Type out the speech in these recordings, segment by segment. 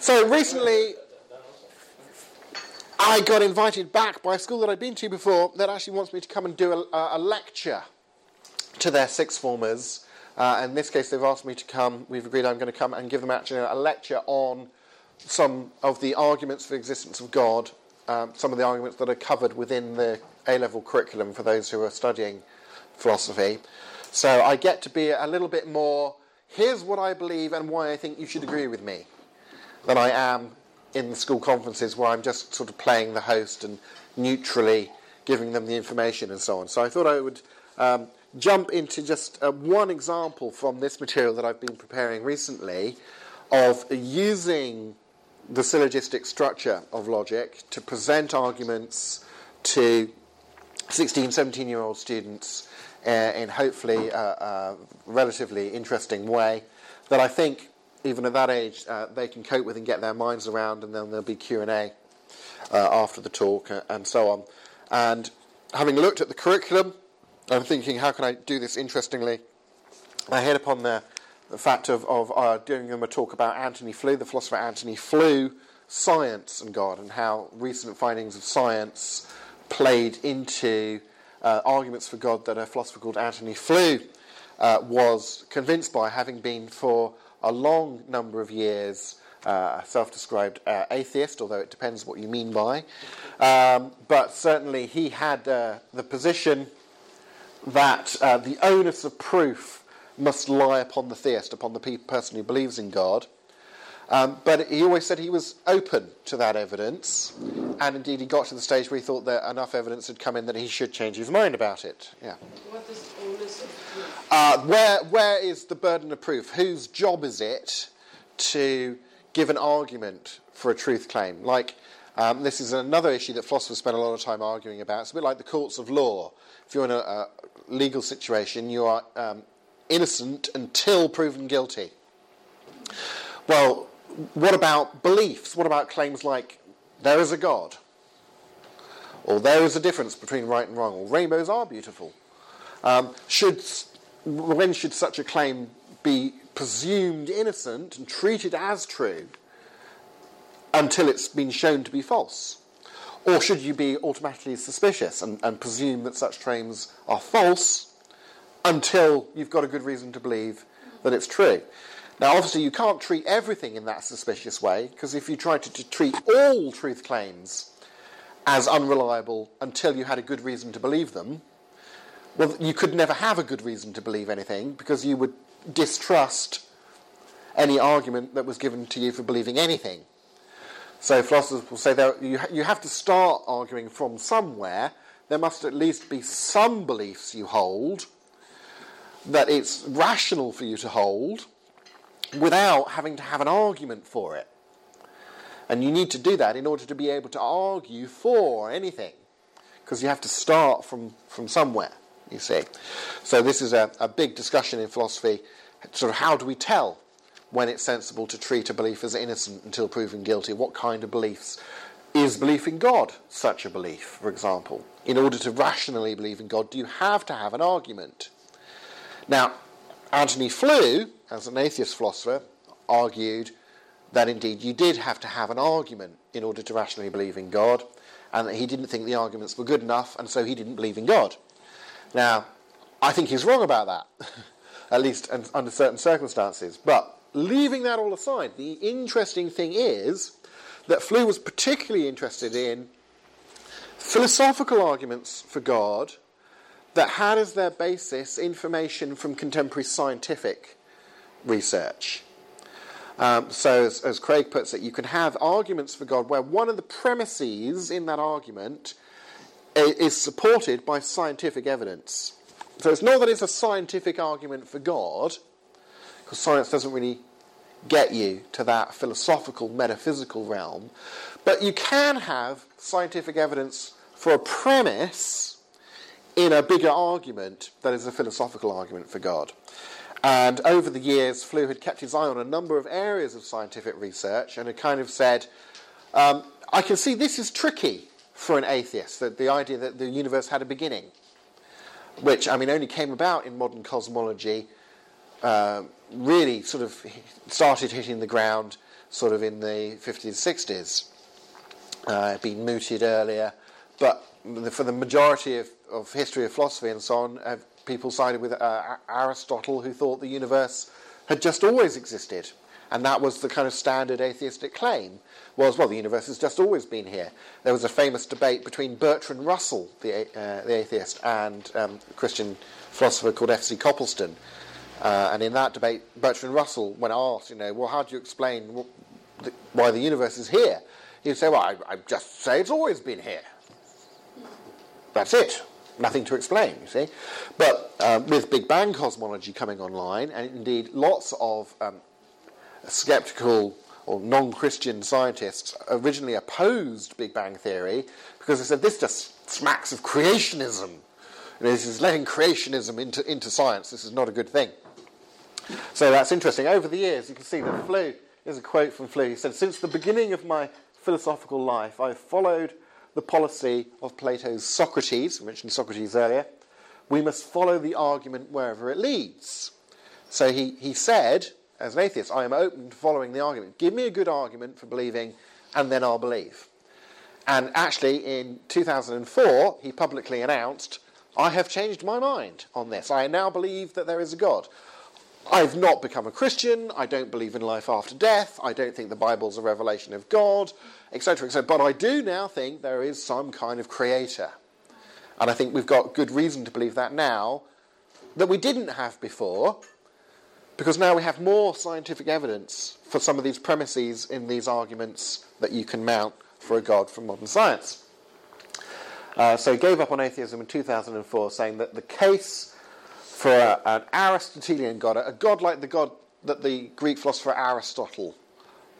So recently, I got invited back by a school that I'd been to before that actually wants me to come and do a, a lecture to their sixth formers. Uh, in this case, they've asked me to come. We've agreed I'm going to come and give them actually a lecture on some of the arguments for the existence of God, um, some of the arguments that are covered within the A level curriculum for those who are studying philosophy. So I get to be a little bit more, here's what I believe and why I think you should agree with me, than I am in the school conferences where I'm just sort of playing the host and neutrally giving them the information and so on. So I thought I would um, jump into just uh, one example from this material that I've been preparing recently of using the syllogistic structure of logic to present arguments to 16, 17 year old students uh, in hopefully a, a, relatively interesting way that I think even at that age uh, they can cope with and get their minds around and then there'll be Q&A uh, after the talk uh, and so on. And having looked at the curriculum, I'm thinking how can I do this interestingly? I hit upon the the fact of, of uh, doing them a talk about Antony Flew, the philosopher Antony Flew, science and God, and how recent findings of science played into arguments for God that a philosopher called Antony Flew uh, was convinced by, having been for a long number of years uh, self described uh, atheist, although it depends what you mean by. Um, but certainly he had uh, the position that the onus of proof must lie upon the theist, upon the pe- person who believes in God. Um, but he always said he was open to that evidence, and indeed he got to the stage where he thought that enough evidence had come in that he should change his mind about it. Yeah. Onus of proof? Uh, where where is the burden of proof? Whose job is it to give an argument for a truth claim? Like um, this is another issue that philosophers spend a lot of time arguing about. It's a bit like the courts of law. If you're in a, a legal situation, you are um, innocent until proven guilty. Well, what about beliefs? What about claims like there is a God? Or there is a difference between right and wrong? Or rainbows are beautiful? Um, should, when should such a claim be presumed innocent and treated as true until it's been shown to be false? Or should you be automatically suspicious and, and presume that such claims are false until you've got a good reason to believe that it's true. Now, obviously, you can't treat everything in that suspicious way, because if you tried to, to, treat all truth claims as unreliable until you had a good reason to believe them, well, you could never have a good reason to believe anything, because you would distrust any argument that was given to you for believing anything. So philosophers will say that you, you have to start arguing from somewhere. There must at least be some beliefs you hold that it's rational for you to hold without having to have an argument for it. And you need to do that in order to be able to argue for anything, because you have to start from, from somewhere, you see. So, this is a, a big discussion in philosophy sort of how do we tell when it's sensible to treat a belief as innocent until proven guilty? What kind of beliefs? Is belief in God such a belief, for example? In order to rationally believe in God, do you have to have an argument? Now, Antony Flew, as an atheist philosopher, argued that indeed you did have to have an argument in order to rationally believe in God, and that he didn't think the arguments were good enough, and so he didn't believe in God. Now, I think he's wrong about that, at least under certain circumstances. But leaving that all aside, the interesting thing is that Flew was particularly interested in philosophical arguments for God that had as their basis information from contemporary scientific research. Um, so, as, as, Craig puts it, you can have arguments for God where one of the premises in that argument is supported by scientific evidence. So, it's not that it's a scientific argument for God, because science doesn't really get you to that philosophical, metaphysical realm, but you can have scientific evidence for a premise in a bigger argument that is a philosophical argument for God. And over the years, Flew had kept his eye on a number of areas of scientific research and had kind of said, um, I can see this is tricky for an atheist, that the idea that the universe had a beginning, which, I mean, only came about in modern cosmology, uh, really sort of started hitting the ground sort of in the 50s, 60s. Uh, had been mooted earlier, but for the majority of, of history of philosophy and so on, uh, people sided with uh, Aristotle, who thought the universe had just always existed. And that was the kind of standard atheistic claim was, well, the universe has just always been here. There was a famous debate between Bertrand Russell, the, uh, the atheist, and um, a Christian philosopher called F.C. Copleston. Uh, and in that debate, Bertrand Russell, when asked, you know, well, how do you explain the, why the universe is here? He'd say, well, I, I just say it's always been here. That's it nothing to explain, you see. But um, with Big Bang cosmology coming online, and indeed lots of um, skeptical or non Christian scientists originally opposed Big Bang theory because they said this just smacks of creationism. You know, this is letting creationism into, into science. This is not a good thing. So that's interesting. Over the years, you can see that Flew, here's a quote from Flew. He said, Since the beginning of my philosophical life, I've followed the policy of Plato's Socrates. I mentioned Socrates earlier. We must follow the argument wherever it leads. So he, he said, as an atheist, I am open to following the argument. Give me a good argument for believing, and then I'll believe. And actually, in 2004, he publicly announced, I have changed my mind on this. I now believe that there is a God. I've not become a Christian. I don't believe in life after death. I don't think the Bible's a revelation of God, etc., etc. But I do now think there is some kind of creator. And I think we've got good reason to believe that now that we didn't have before because now we have more scientific evidence for some of these premises in these arguments that you can mount for a God from modern science. Uh, so he gave up on atheism in 2004, saying that the case for a, an Aristotelian God, a God like the God that the Greek philosopher Aristotle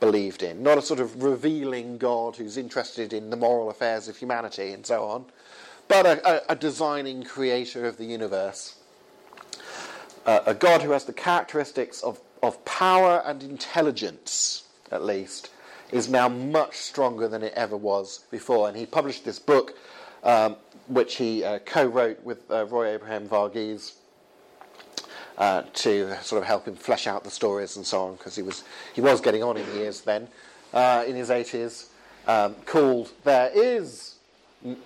believed in, not a sort of revealing God who's interested in the moral affairs of humanity and so on, but a, a, a designing creator of the universe uh, a God who has the characteristics of, of power and intelligence, at least, is now much stronger than it ever was before. And he published this book, um, which he uh, co wrote with uh, Roy Abraham Varghese. Uh, to sort of help him flesh out the stories and so on, because he was he was getting on in years then, uh, in his 80s, um, called "There Is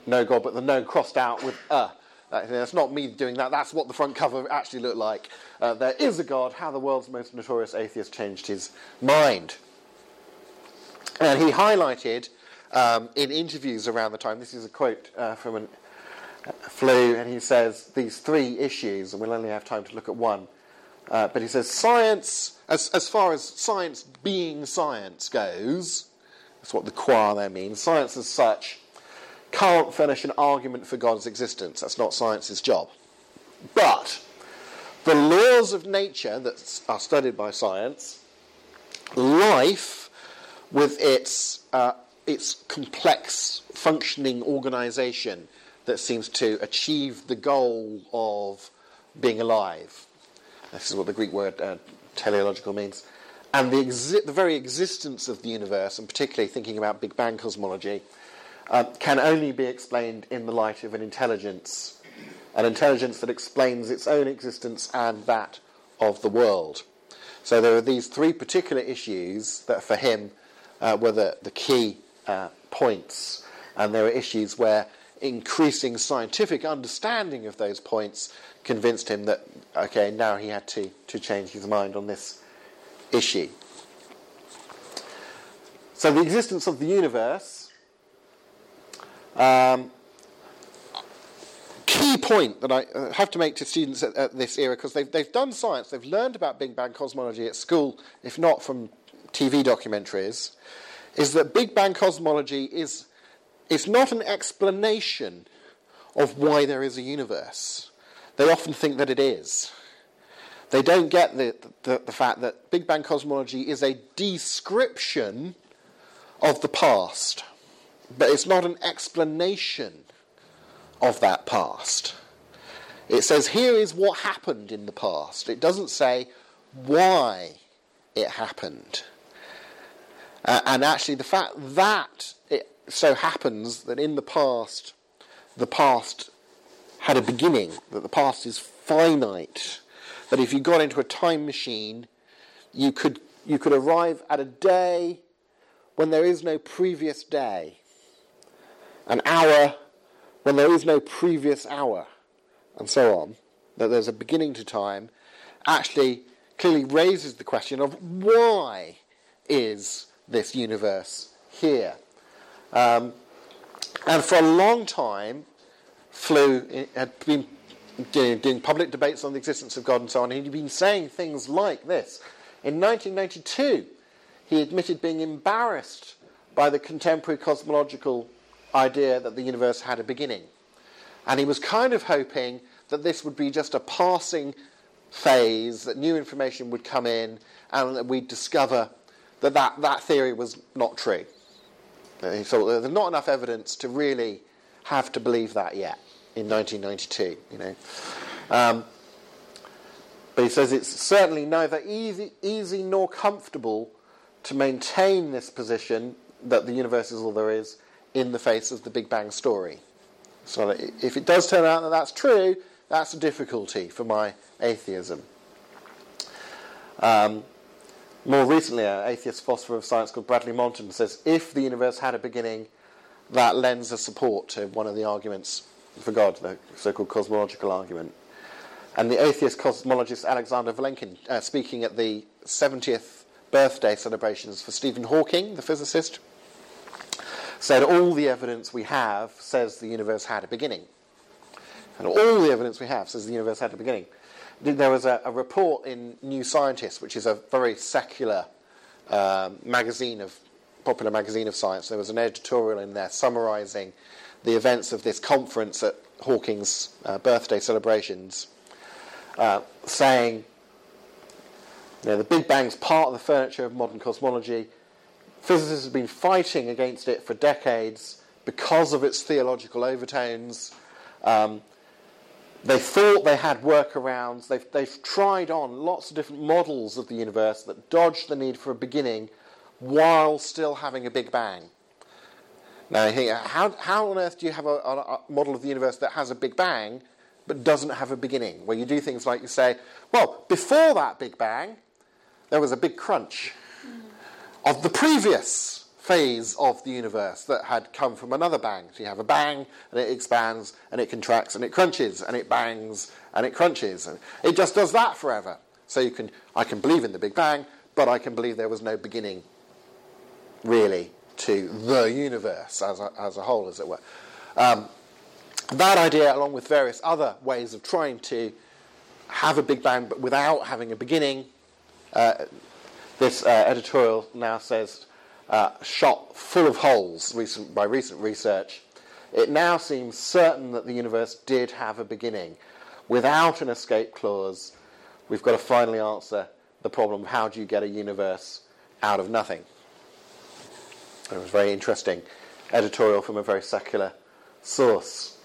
No God," but the "No" crossed out with "a." That's not me doing that. That's what the front cover actually looked like. Uh, there is a God. How the world's most notorious atheist changed his mind. And he highlighted um, in interviews around the time. This is a quote uh, from a uh, Flew, and he says these three issues, and we'll only have time to look at one. Uh, but he says science, as, as far as science being science goes, that's what the qua there means. Science as such can't furnish an argument for God's existence. That's not science's job. But the laws of nature that are studied by science, life with its, uh, its complex functioning organization that seems to achieve the goal of being alive. This is what the Greek word uh, teleological means. And the, exi- the very existence of the universe, and particularly thinking about Big Bang cosmology, uh, can only be explained in the light of an intelligence, an intelligence that explains its own existence and that of the world. So there are these three particular issues that for him uh, were the, the key uh, points, and there are issues where increasing scientific understanding of those points convinced him that, okay, now he had to, to change his mind on this issue. So the existence of the universe um, key point that I uh, have to make to students at, at this era, because they've, they've done science, they've learned about Big Bang cosmology at school, if not from TV documentaries, is that Big Bang cosmology is, is not an explanation of why there is a universe. They often think that it is. They don't get the, the, the fact that Big Bang cosmology is a description of the past but it's not an explanation of that past. It says, here is what happened in the past. It doesn't say why it happened. Uh, and actually, the fact that it so happens that in the past, the past had a beginning, that the past is finite, that if you got into a time machine, you could you could arrive at a day when there is no previous day, an hour when there is no previous hour, and so on, that there's a beginning to time, actually clearly raises the question of why is this universe here? Um, and for a long time, Flew had been doing, public debates on the existence of God and so on. and He'd been saying things like this. In 1992, he admitted being embarrassed by the contemporary cosmological idea that the universe had a beginning. And he was kind of hoping that this would be just a passing phase, that new information would come in, and that we'd discover that that, that theory was not true. He thought there's not enough evidence to really have to believe that yet in 1992. You know, um, but he says it's certainly neither easy, easy nor comfortable to maintain this position that the universe is all there is in the face of the Big Bang story. So if it does turn out that that's true, that's a difficulty for my atheism. Um, more recently, an atheist philosopher of science called Bradley Monton says if the universe had a beginning, that lends a support to one of the arguments for God, the so called cosmological argument. And the atheist cosmologist Alexander Vilenkin, uh, speaking at the 70th birthday celebrations for Stephen Hawking, the physicist, said all the evidence we have says the universe had a beginning. And all the evidence we have says the universe had a beginning. There was a, a report in New Scientist, which is a very secular um, magazine of popular magazine of science. There was an editorial in there summarising the events of this conference at Hawking's uh, birthday celebrations, uh, saying, you know, the Big Bang's part of the furniture of modern cosmology. Physicists have been fighting against it for decades because of its theological overtones. Um, they thought they had workarounds. They've, they've tried on lots of different models of the universe that dodge the need for a beginning while still having a Big Bang. Now, how, how on earth do you have a, a, model of the universe that has a Big Bang but doesn't have a beginning? Where you do things like you say, well, before that Big Bang, there was a big crunch of the previous phase of the universe that had come from another bang. So you have a bang, and it expands, and it contracts, and it crunches, and it bangs, and it crunches. And it just does that forever. So you can, I can believe in the Big Bang, but I can believe there was no beginning, really, to the universe as a, as a whole, as it were. Um, that idea, along with various other ways of trying to have a Big Bang but without having a beginning, uh, this uh, editorial now says uh, shot full of holes recent, by recent research, it now seems certain that the universe did have a beginning. Without an escape clause, we've got to finally answer the problem how do you get a universe out of nothing. It was very interesting editorial from a very secular source.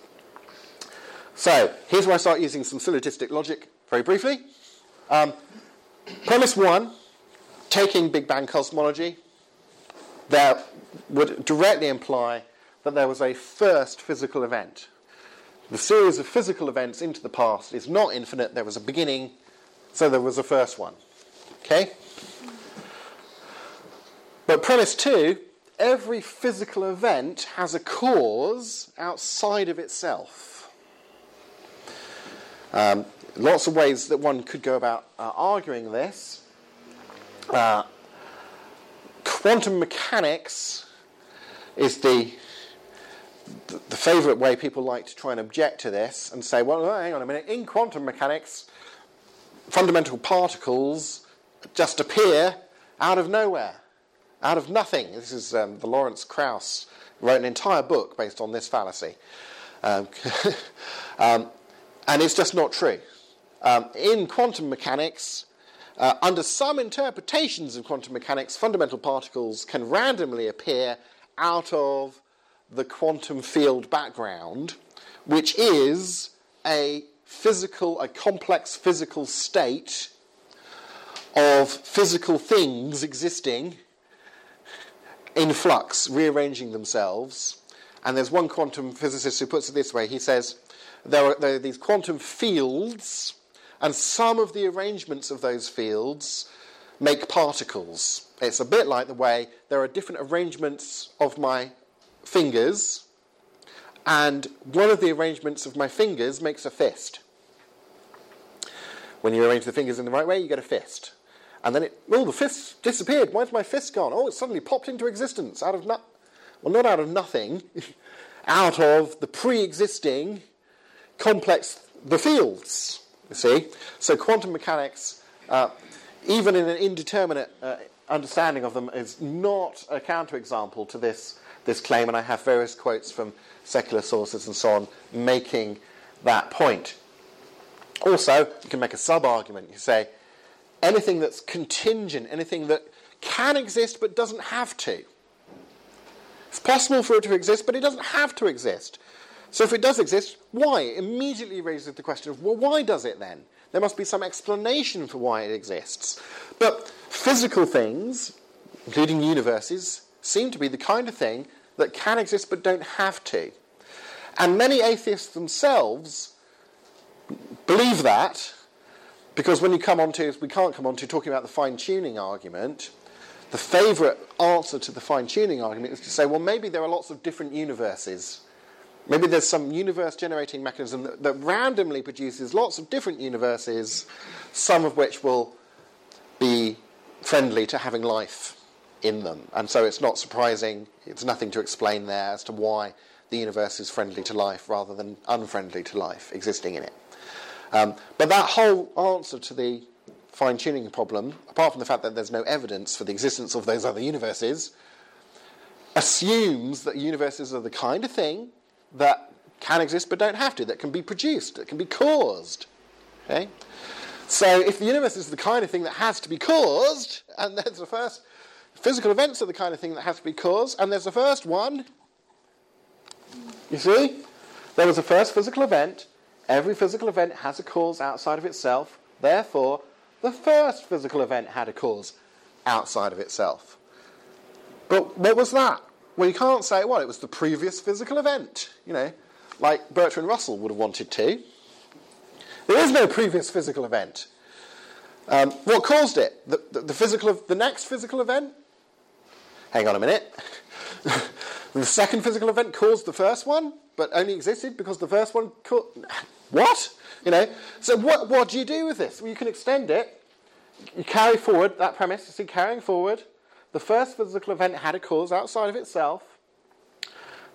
So, here's where I start using some syllogistic logic very briefly. Um, premise one taking Big Bang cosmology, that would directly imply that there was a first physical event. The series of physical events into the past is not infinite, there was a beginning, so there was a first one. Okay? But premise two every physical event has a cause outside of itself. Um, lots of ways that one could go about uh, arguing this. Uh, quantum mechanics is the the favourite way people like to try and object to this and say, well, hang on a minute, in quantum mechanics, fundamental particles just appear out of nowhere, out of nothing. This is um, the Lawrence Krauss wrote an entire book based on this fallacy. Um, um, and it's just not true. Um, in quantum mechanics, uh, under some interpretations of quantum mechanics, fundamental particles can randomly appear out of the quantum field background, which is a physical, a complex physical state of physical things existing in flux, rearranging themselves. And there's one quantum physicist who puts it this way he says, there are, there are these quantum fields and some of the arrangements of those fields make particles. It's a bit like the way there are different arrangements of my fingers, and one of the arrangements of my fingers makes a fist. When you arrange the fingers in the right way, you get a fist. And then it, oh, the fist disappeared. Where's my fist gone? Oh, it suddenly popped into existence out of no, well, not out of nothing, out of the pre-existing complex, the fields. See, so quantum mechanics, uh, even in an indeterminate uh, understanding of them, is not a counterexample to this this claim. And I have various quotes from secular sources and so on making that point. Also, you can make a sub argument. You say anything that's contingent, anything that can exist but doesn't have to. It's possible for it to exist, but it doesn't have to exist. So if it does exist, why? It immediately raises the question of, well, why does it then? There must be some explanation for why it exists. But physical things, including universes, seem to be the kind of thing that can exist but don't have to. And many atheists themselves believe that because when you come on to, we can't come on to talking about the fine tuning argument, the favourite answer to the fine tuning argument is to say, well, maybe there are lots of different universes. Maybe there's some universe generating mechanism that, that randomly produces lots of different universes, some of which will be friendly to having life in them. And so it's not surprising, it's nothing to explain there as to why the universe is friendly to life rather than unfriendly to life existing in it. Um, but that whole answer to the fine tuning problem, apart from the fact that there's no evidence for the existence of those other universes, assumes that universes are the kind of thing that can exist but don't have to, that can be produced, that can be caused. Okay? So if the universe is the kind of thing that has to be caused, and there's the first physical events are the kind of thing that has to be caused, and there's the first one. You see? There was a first physical event, Every physical event has a cause outside of itself. Therefore, the first physical event had a cause outside of itself. But what was that? Well, you can't say, well, it was the previous physical event, you know, like Bertrand Russell would have wanted to. There is no previous physical event. Um, what caused it? The, the, the, physical, the next physical event? Hang on a minute. the second physical event caused the first one? but only existed because the first one could. What? You know? So what, what do you do with this? Well, you can extend it. You carry forward that premise. You see, carrying forward, the first physical event had a cause outside of itself.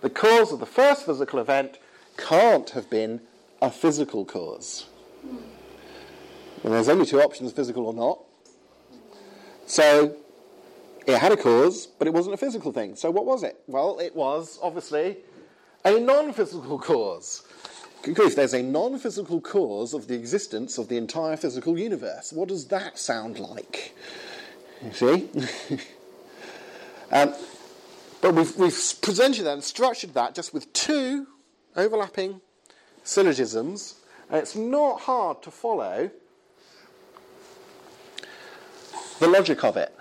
The cause of the first physical event can't have been a physical cause. And there's only two options, physical or not. So it had a cause, but it wasn't a physical thing. So what was it? Well, it was obviously a non physical cause. Grief, there's a non physical cause of the existence of the entire physical universe. What does that sound like? You see? um, but we've, we've presented that and structured that just with two overlapping syllogisms, and it's not hard to follow the logic of it.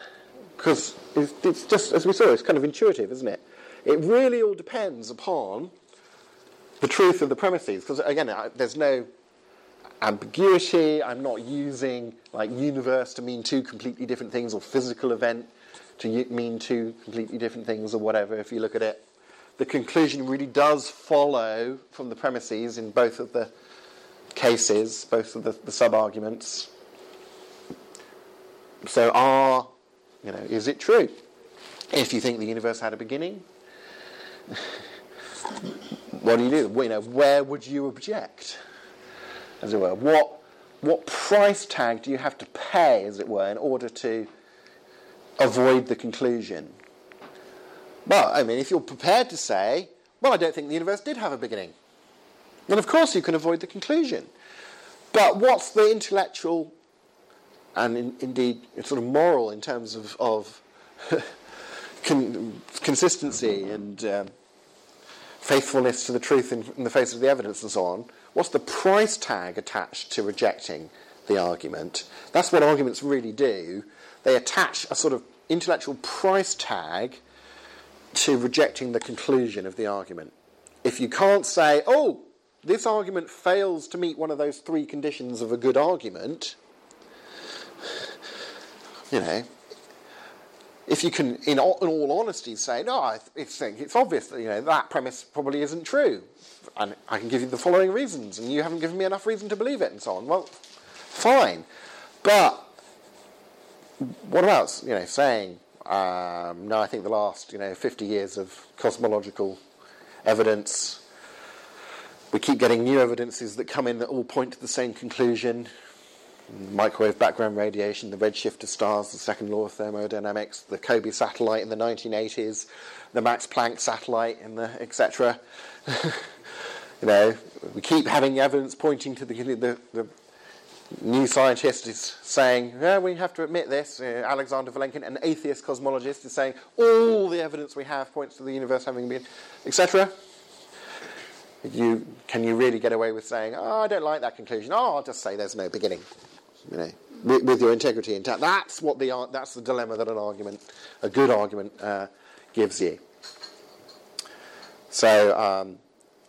Because it's just, as we saw, it's kind of intuitive, isn't it? It really all depends upon the truth of the premises. Because again, there's no ambiguity. I'm not using like universe to mean two completely different things or physical event to mean two completely different things or whatever. If you look at it, the conclusion really does follow from the premises in both of the cases, both of the, the sub arguments. So, are you know, is it true? If you think the universe had a beginning, what do you do? You know, where would you object, as it were? What, what price tag do you have to pay, as it were, in order to avoid the conclusion? Well, I mean, if you're prepared to say, well, I don't think the universe did have a beginning, then of course you can avoid the conclusion. But what's the intellectual and in, indeed sort of moral in terms of, of con- consistency and um, faithfulness to the truth in, in the face of the evidence and so on, what's the price tag attached to rejecting the argument? That's what arguments really do. They attach a sort of intellectual price tag to rejecting the conclusion of the argument. If you can't say, oh, this argument fails to meet one of those three conditions of a good argument, you know, if you can, in all, in all honesty, say, no, I think it's obvious that you know that premise probably isn't true, and I can give you the following reasons, and you haven't given me enough reason to believe it, and so on. Well, fine, but what about you know saying, um, no, I think the last you know 50 years of cosmological evidence. We keep getting new evidences that come in that all point to the same conclusion microwave background radiation, the redshift of stars, the second law of thermodynamics, the COBE satellite in the 1980s, the Max Planck satellite in the etc. you know, we keep having evidence pointing to the, the, the new scientist is saying, yeah, we have to admit this. Uh, Alexander Vilenkin, an atheist cosmologist, is saying all the evidence we have points to the universe having been, etc. You, can you really get away with saying, oh, I don't like that conclusion? Oh, I'll just say there's no beginning you know, with, with, your integrity intact. That's what the that's the dilemma that an argument, a good argument, uh, gives you. So um,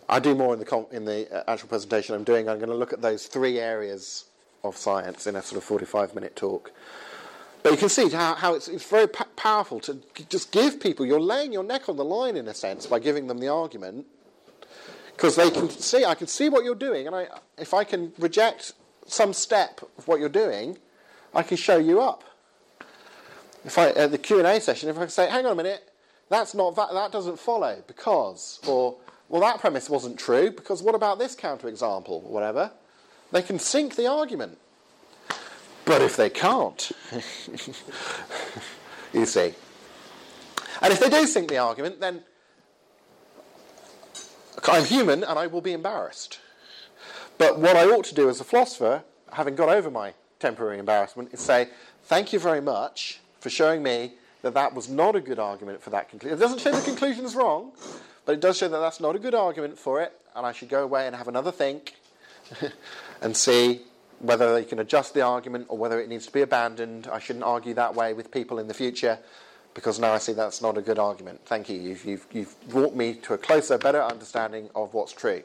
I do more in the in the uh, actual presentation I'm doing. I'm going to look at those three areas of science in a sort of 45 minute talk. But you can see how, how it's, it's very p- powerful to just give people, you're laying your neck on the line in a sense by giving them the argument, because they can see, I can see what you're doing, and I, if I can reject some step of what you're doing, I can show you up. If I at the Q and A session, if I say, "Hang on a minute, that's not that, that doesn't follow because," or "Well, that premise wasn't true because what about this counterexample?" or whatever, they can sink the argument. But if they can't, you see, and if they do sink the argument, then I'm human and I will be embarrassed. But what I ought to do as a philosopher, having got over my temporary embarrassment, is say, thank you very much for showing me that that was not a good argument for that conclusion. It doesn't show the conclusion is wrong, but it does show that that's not a good argument for it, and I should go away and have another think and see whether they can adjust the argument or whether it needs to be abandoned. I shouldn't argue that way with people in the future because now I see that's not a good argument. Thank you. You've, you've, you've brought me to a closer, better understanding of what's true.